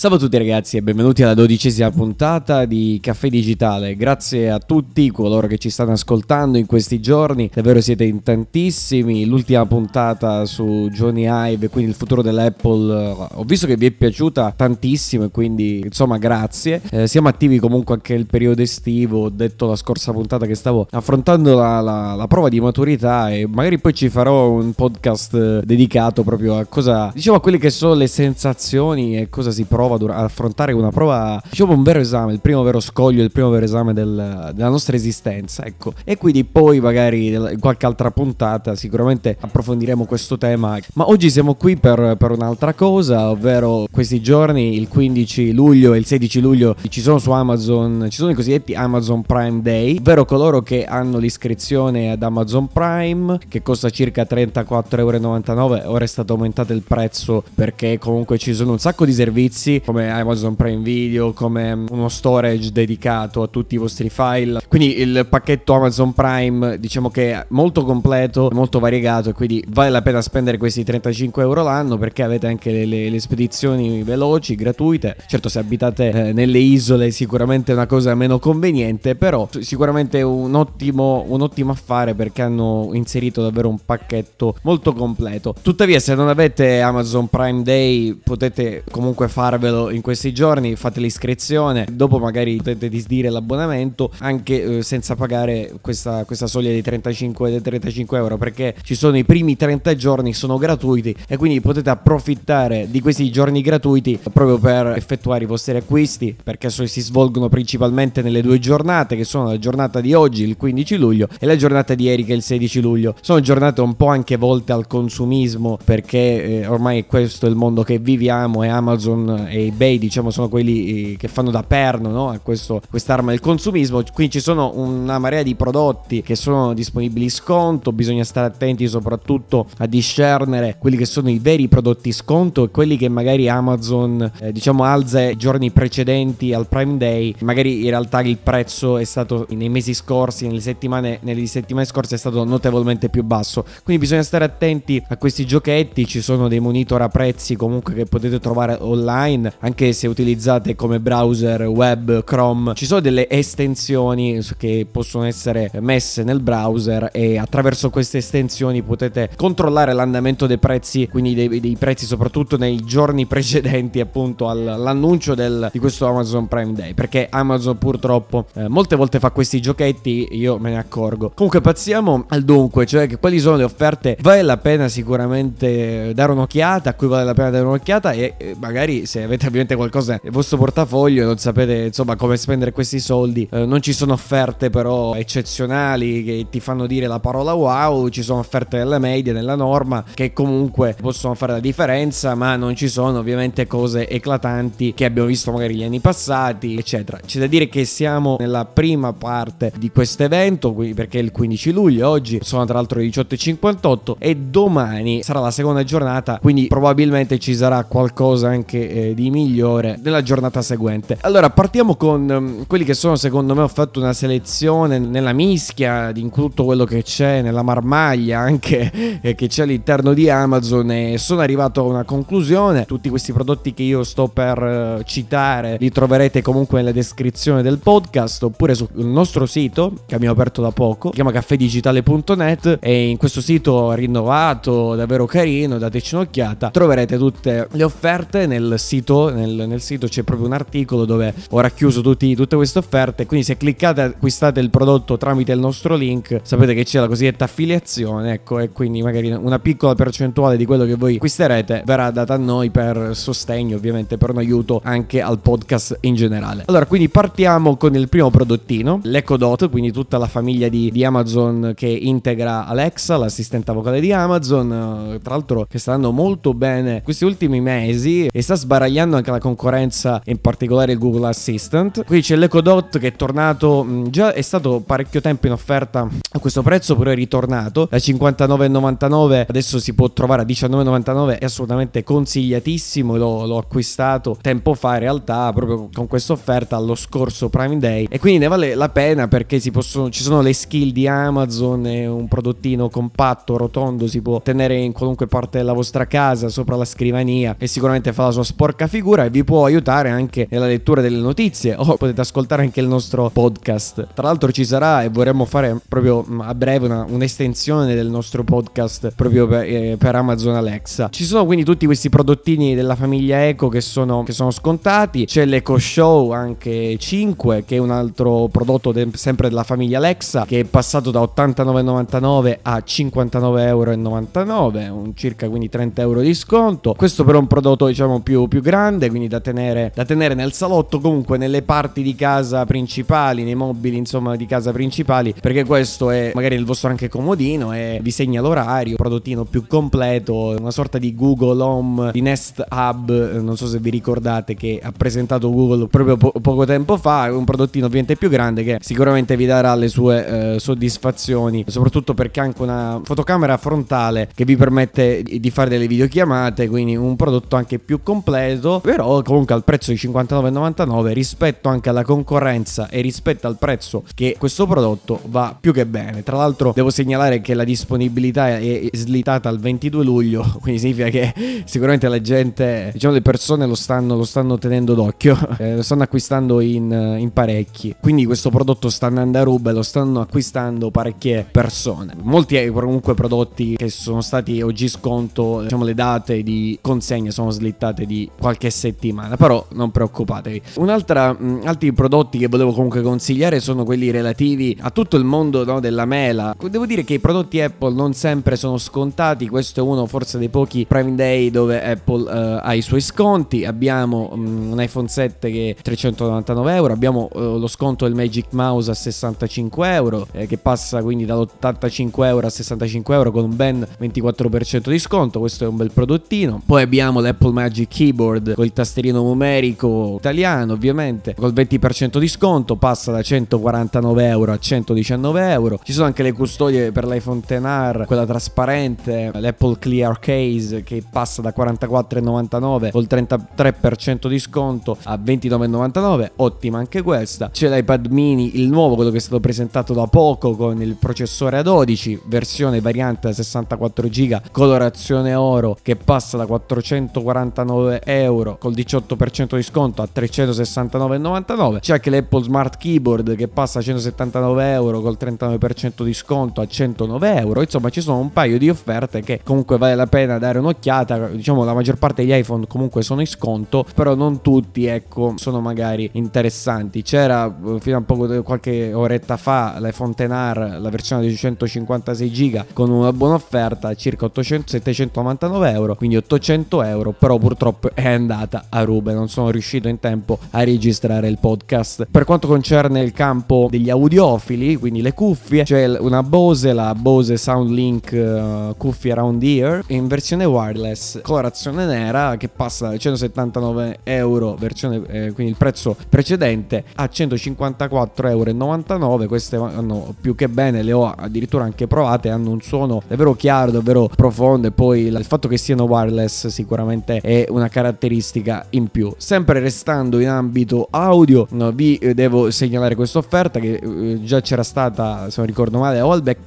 Salve a tutti ragazzi e benvenuti alla dodicesima puntata di Caffè Digitale. Grazie a tutti coloro che ci stanno ascoltando in questi giorni, davvero siete in tantissimi. L'ultima puntata su Johnny Ive, quindi il futuro dell'Apple, ho visto che vi è piaciuta tantissimo e quindi insomma grazie. Eh, siamo attivi comunque anche nel periodo estivo, ho detto la scorsa puntata che stavo affrontando la, la, la prova di maturità e magari poi ci farò un podcast dedicato proprio a cosa, diciamo a quelle che sono le sensazioni e cosa si prova prova, ad affrontare una prova, diciamo un vero esame, il primo vero scoglio, il primo vero esame del, della nostra esistenza, ecco. E quindi poi magari in qualche altra puntata sicuramente approfondiremo questo tema. Ma oggi siamo qui per, per un'altra cosa, ovvero questi giorni, il 15 luglio e il 16 luglio, ci sono su Amazon, ci sono i cosiddetti Amazon Prime Day, ovvero coloro che hanno l'iscrizione ad Amazon Prime, che costa circa 34,99€, ora è stato aumentato il prezzo perché comunque ci sono un sacco di servizi come Amazon Prime Video, come uno storage dedicato a tutti i vostri file. Quindi il pacchetto Amazon Prime diciamo che è molto completo, molto variegato e quindi vale la pena spendere questi 35 euro l'anno perché avete anche le, le, le spedizioni veloci, gratuite. Certo se abitate eh, nelle isole sicuramente è una cosa meno conveniente, però sicuramente un ottimo, un ottimo affare perché hanno inserito davvero un pacchetto molto completo. Tuttavia se non avete Amazon Prime Day potete comunque farvelo fatelo in questi giorni, fate l'iscrizione, dopo magari potete disdire l'abbonamento anche eh, senza pagare questa, questa soglia di 35, 35 euro perché ci sono i primi 30 giorni, sono gratuiti e quindi potete approfittare di questi giorni gratuiti proprio per effettuare i vostri acquisti perché si svolgono principalmente nelle due giornate che sono la giornata di oggi, il 15 luglio e la giornata di ieri che è il 16 luglio. Sono giornate un po' anche volte al consumismo perché eh, ormai questo è il mondo che viviamo e Amazon eBay diciamo sono quelli eh, che fanno da perno no? a questo, quest'arma del consumismo. Quindi ci sono una marea di prodotti che sono disponibili in sconto. Bisogna stare attenti soprattutto a discernere quelli che sono i veri prodotti sconto e quelli che magari Amazon eh, diciamo alza i giorni precedenti al Prime Day. Magari in realtà il prezzo è stato nei mesi scorsi nelle settimane, nelle settimane scorse è stato notevolmente più basso. Quindi bisogna stare attenti a questi giochetti. Ci sono dei monitor a prezzi comunque che potete trovare online anche se utilizzate come browser web Chrome, ci sono delle estensioni che possono essere messe nel browser e attraverso queste estensioni potete controllare l'andamento dei prezzi, quindi dei, dei prezzi soprattutto nei giorni precedenti appunto all'annuncio del, di questo Amazon Prime Day, perché Amazon purtroppo eh, molte volte fa questi giochetti, io me ne accorgo. Comunque passiamo al dunque, cioè che quali sono le offerte, vale la pena sicuramente dare un'occhiata, a cui vale la pena dare un'occhiata e magari se avete ovviamente qualcosa nel vostro portafoglio e non sapete insomma come spendere questi soldi. Eh, non ci sono offerte però eccezionali che ti fanno dire la parola wow, ci sono offerte nella media, nella norma che comunque possono fare la differenza, ma non ci sono ovviamente cose eclatanti che abbiamo visto magari gli anni passati, eccetera. C'è da dire che siamo nella prima parte di questo evento, perché è il 15 luglio, oggi sono tra l'altro le 18.58 e domani sarà la seconda giornata, quindi probabilmente ci sarà qualcosa anche eh, di migliore nella giornata seguente. Allora, partiamo con um, quelli che sono, secondo me, ho fatto una selezione nella mischia di tutto quello che c'è, nella marmaglia anche eh, che c'è all'interno di Amazon e sono arrivato a una conclusione. Tutti questi prodotti che io sto per uh, citare li troverete comunque nella descrizione del podcast oppure sul nostro sito che abbiamo aperto da poco, si chiama caffedigitale.net e in questo sito rinnovato, davvero carino, dateci un'occhiata, troverete tutte le offerte nel sito nel, nel, sito c'è proprio un articolo dove ho racchiuso tutti, tutte queste offerte. Quindi se cliccate acquistate il prodotto tramite il nostro link, sapete che c'è la cosiddetta affiliazione. Ecco, e quindi magari una piccola percentuale di quello che voi acquisterete verrà data a noi per sostegno, ovviamente per un aiuto anche al podcast in generale. Allora, quindi partiamo con il primo prodottino, l'Echo Dot, quindi tutta la famiglia di, di Amazon che integra Alexa, l'assistente vocale di Amazon. Tra l'altro che sta andando molto bene questi ultimi mesi e sta sbaragliando migliorando anche la concorrenza, in particolare il Google Assistant. Qui c'è l'Echo Dot che è tornato, già è stato parecchio tempo in offerta a questo prezzo, però è ritornato da 59,99 adesso si può trovare a 19,99, è assolutamente consigliatissimo, l'ho, l'ho acquistato tempo fa in realtà proprio con questa offerta allo scorso Prime Day e quindi ne vale la pena perché possono, ci sono le skill di Amazon, è un prodottino compatto, rotondo, si può tenere in qualunque parte della vostra casa, sopra la scrivania e sicuramente fa la sua sporca figura e vi può aiutare anche nella lettura delle notizie o potete ascoltare anche il nostro podcast. Tra l'altro ci sarà e vorremmo fare proprio mm, a breve una, un'estensione del nostro podcast proprio per, eh, per, Amazon Alexa. Ci sono quindi tutti questi prodottini della famiglia Eco che sono, che sono scontati. C'è l'Eco Show anche 5 che è un altro prodotto de- sempre della famiglia Alexa che è passato da 89,99 a 59,99 euro, un circa quindi 30 euro di sconto. Questo però è un prodotto diciamo più, più grande quindi da tenere, da tenere nel salotto comunque nelle parti di casa principali, nei mobili insomma di casa principali perché questo è magari il vostro anche comodino e vi segna l'orario, prodottino più completo, una sorta di Google Home di Nest Hub, non so se vi ricordate che ha presentato Google proprio po- poco tempo fa, un prodottino ovviamente più grande che sicuramente vi darà le sue eh, soddisfazioni, soprattutto perché ha anche una fotocamera frontale che vi permette di fare delle videochiamate, quindi un prodotto anche più completo, però comunque al prezzo di 59,99 rispetto anche alla concorrenza e rispetto al prezzo che questo prodotto va più che bene. Tra l'altro devo segnalare che la disponibilità è slittata al 22 luglio, quindi significa che sicuramente la gente, diciamo le persone lo stanno, lo stanno tenendo d'occhio, eh, lo stanno acquistando in, in, parecchi. Quindi questo prodotto sta andando a ruba e lo stanno acquistando parecchie persone. Molti eh, comunque prodotti che sono stati oggi sconto, diciamo le date di consegna sono slittate di qualche settimana, però non preoccupatevi. Un'altra, mh, altri prodotti che volevo comunque consigliare sono quelli relativi a tutto il mondo no, della mela. Devo dire che i prodotti Apple non sempre sono scontati, questo è uno forse dei pochi Prime Day dove Apple uh, ha i suoi sconti. Abbiamo um, un iPhone 7 che è 399 euro, abbiamo uh, lo sconto del Magic Mouse a 65 euro, eh, che passa quindi dall'85 euro a 65 euro con un ben 24% di sconto. Questo è un bel prodottino. Poi abbiamo l'Apple Magic Keyboard con il tasterino numerico italiano, ovviamente, col 20% di sconto, passa da 149 euro a 119 euro. Ci sono anche le custodie per l'iPhone XR, quella trasparente, l'Apple Clear Case che passa da 44,99 col 33% di sconto a 29,99. Ottima anche questa. C'è l'iPad mini, il nuovo, quello che è stato presentato da poco con il processore A12, versione variante da 64 GB, colorazione oro che passa da 449 euro col 18% di sconto a 369,99. C'è anche l'Apple Smart Keyboard che passa a 179 euro col 39% di sconto a 109 euro. Insomma, ci sono un paio di offerte che comunque vale la pena dare un'occhiata. Diciamo, la maggior parte degli iPhone comunque sono in sconto, però non tutti, ecco, sono magari interessanti. C'era eh, fino a poco qualche oretta fa l'iPhone XR, la versione di 156 giga con una buona offerta, circa 800, 799 euro, quindi 800 euro, però purtroppo è andata a rube, non sono riuscito in tempo a registrare il podcast. Per quanto concerne il campo degli audiofili, quindi le cuffie, c'è una Bose, la Bose SoundLink uh, cuffie around ear in versione wireless, colorazione nera che passa da 179 euro, versione, eh, quindi il prezzo precedente, a 154,99 euro. Queste vanno più che bene, le ho addirittura anche provate, hanno un suono davvero chiaro, davvero profondo e poi il fatto che siano wireless sicuramente è una caratteristica in più. Sempre restando in ambito audio, vi devo segnalare questa offerta che eh, già c'era stata, se non ricordo male,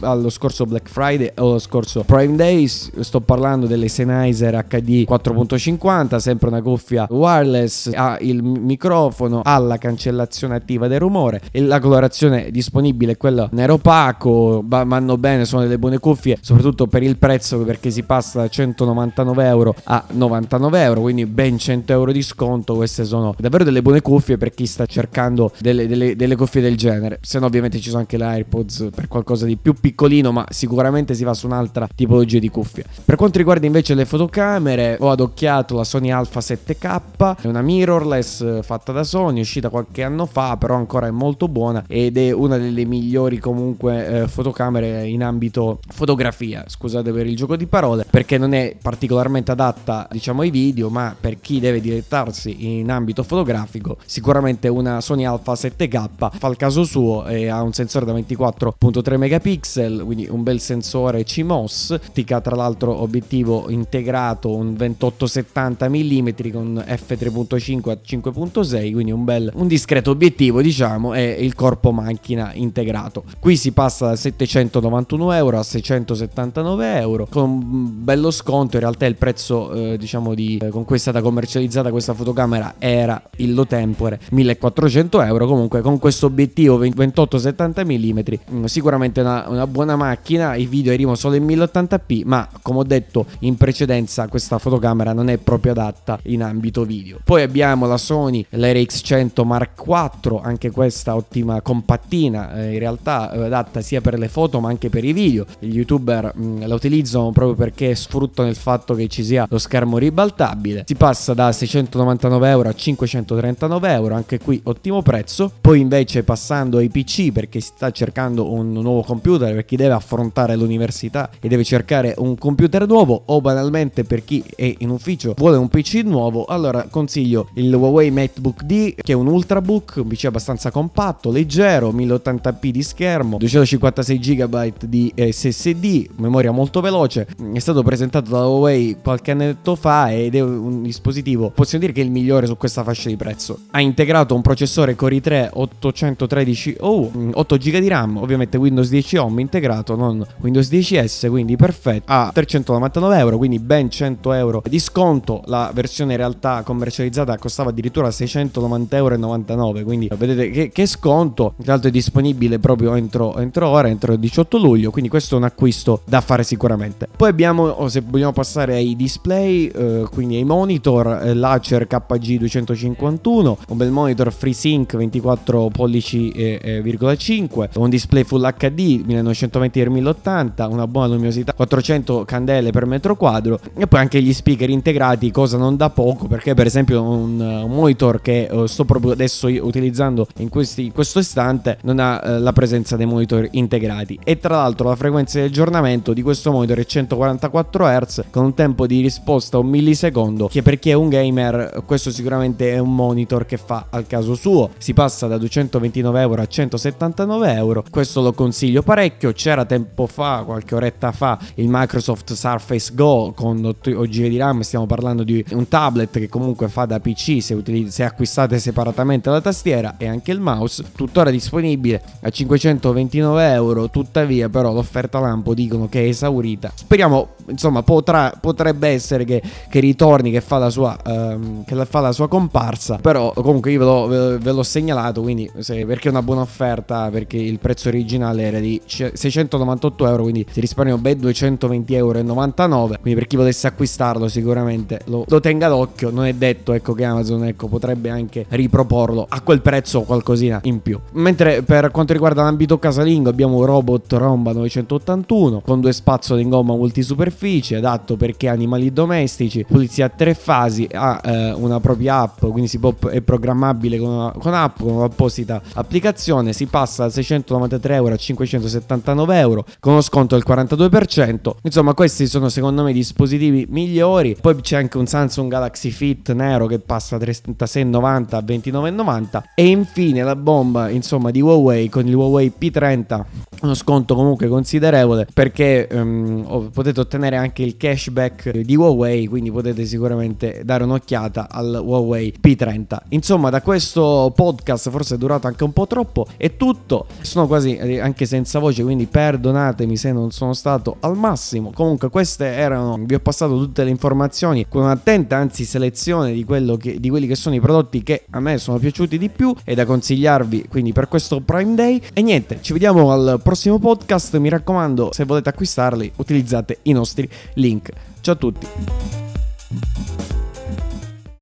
allo scorso Black Friday o allo scorso Prime Days. Sto parlando delle Sennheiser HD 4.50, sempre una cuffia wireless, ha il microfono, ha la cancellazione attiva del rumore e la colorazione disponibile è quella nero opaco, vanno bene, sono delle buone cuffie, soprattutto per il prezzo perché si passa da 199 euro a 99 euro, quindi ben 100 euro di sconto. Queste sono davvero delle buone cuffie per chi sta cercando delle, delle, delle cuffie del genere. Se no, ovviamente ci sono anche le AirPods per qualcosa di più piccolino, ma sicuramente si va su un'altra tipologia di cuffie. Per quanto riguarda invece le fotocamere, ho adocchiato la Sony Alpha 7K, è una mirrorless fatta da Sony, uscita qualche anno fa, però ancora è molto buona ed è una delle migliori comunque eh, fotocamere in ambito fotografia. Scusate per il gioco di parole, perché non è particolarmente adatta, diciamo, ai video, ma per chi deve dilettarsi in ambito fotografico, sicuramente una Sony Alpha 7K fa il caso suo e ha un sensore da 24.3 megapixel, quindi un bel sensore CMOS, tica tra l'altro obiettivo integrato un 2870 mm con f3.5 a 5.6, quindi un bel un discreto obiettivo, diciamo, e il corpo macchina integrato. Qui si passa da 791 euro a 679 euro con un bello sconto, in realtà il prezzo eh, diciamo di eh, con cui è stata commercializzata questa fotocamera era illo tempore 1400 euro. Comunque con questo obiettivo 28-70 mm sicuramente una, una, buona macchina. I video arrivano solo in 1080p ma come ho detto in precedenza questa fotocamera non è proprio adatta in ambito video. Poi abbiamo la Sony l'RX100 Mark IV anche questa ottima compattina eh, in realtà eh, adatta sia per le foto ma anche per i video. Gli youtuber mh, mm, la utilizzano proprio perché sfruttano il fatto che ci sia lo schermo ribaltabile. Si passa da 699 euro a 539 euro anche qui ottimo prezzo. Poi invece passando ai PC perché si sta cercando un nuovo computer per chi deve affrontare l'università e deve cercare un computer nuovo o banalmente per chi è in ufficio vuole un PC nuovo allora consiglio il Huawei MateBook D che è un ultrabook un PC abbastanza compatto leggero 1080p di schermo 256 GB di SSD memoria molto veloce. È stato presentato da Huawei qualche annetto fa ed è un dispositivo possiamo dire che è il migliore su questa fascia di prezzo. Ha integrato un processore Core i3 813 oh, 8 GB di RAM ovviamente Windows 10 Home integrato non Windows 10S quindi perfetto a 399 euro quindi ben 100 euro di sconto. La versione in realtà commercializzata costava addirittura 690,99 euro quindi vedete che, che sconto. Tra l'altro è disponibile proprio entro, entro ora entro il 18 luglio quindi questo è un acquisto da fare sicuramente. Poi abbiamo se vogliamo passare ai display eh, quindi ai monitor eh, l'Acer KG251 un bel monitor FreeSync 24 pollici e, e 5, un display Full HD 1920x1080, una buona luminosità, 400 candele per metro quadro e poi anche gli speaker integrati, cosa non da poco perché per esempio un, un monitor che uh, sto proprio adesso utilizzando in, questi, in questo istante non ha uh, la presenza dei monitor integrati. E tra l'altro la frequenza di aggiornamento di questo monitor è 144 Hz con un tempo di risposta un millisecondo che per chi è un gamer questo sicuramente è un monitor che fa al caso suo si passa da 229 euro a 179 euro. Questo lo consiglio parecchio. C'era tempo fa, qualche oretta fa, il Microsoft Surface Go con 8 GB di RAM. Stiamo parlando di un tablet che comunque fa da PC se, utilizz- se acquistate separatamente la tastiera e anche il mouse. Tuttora disponibile a 529 euro. Tuttavia, però, l'offerta lampo dicono che è esaurita. Speriamo, insomma, potrà, potrebbe essere che, che ritorni, che fa, la sua, um, che fa la sua comparsa. Però, comunque, io ve l'ho, ve l'ho segnalato. Quindi, se, perché è una buona offerta perché il prezzo originale era di 698 euro, quindi si risparmiano ben 220,99 euro. Quindi per chi volesse acquistarlo sicuramente lo, lo, tenga d'occhio. Non è detto ecco, che Amazon ecco, potrebbe anche riproporlo a quel prezzo o qualcosina in più. Mentre per quanto riguarda l'ambito casalingo abbiamo un robot Romba 981 con due spazzole in gomma multisuperficie adatto perché animali domestici, pulizia a tre fasi, ha eh, una propria app, quindi si può, è programmabile con, una, con app, con un'apposita applicazione, si passa da 693 euro a 579 euro con uno sconto del 42%. Insomma, questi sono secondo me i dispositivi migliori. Poi c'è anche un Samsung Galaxy Fit nero che passa da 36,90 a 29,90 e infine la bomba, insomma, di Huawei con il Huawei P30 uno sconto comunque considerevole perché um, potete ottenere anche il cashback di Huawei quindi potete sicuramente dare un'occhiata al Huawei P30 insomma da questo podcast forse è durato anche un po' troppo è tutto. Sono quasi eh, anche senza voce quindi perdonatemi se non sono stato al massimo. Comunque queste erano vi ho passato tutte le informazioni con un'attenta anzi selezione di, che, di quelli che sono i prodotti che a me sono piaciuti di più e da consigliarvi quindi per questo Prime Day. E niente ci vediamo al prossimo podcast. Mi raccomando se volete acquistarli utilizzate i nostri link. Ciao a tutti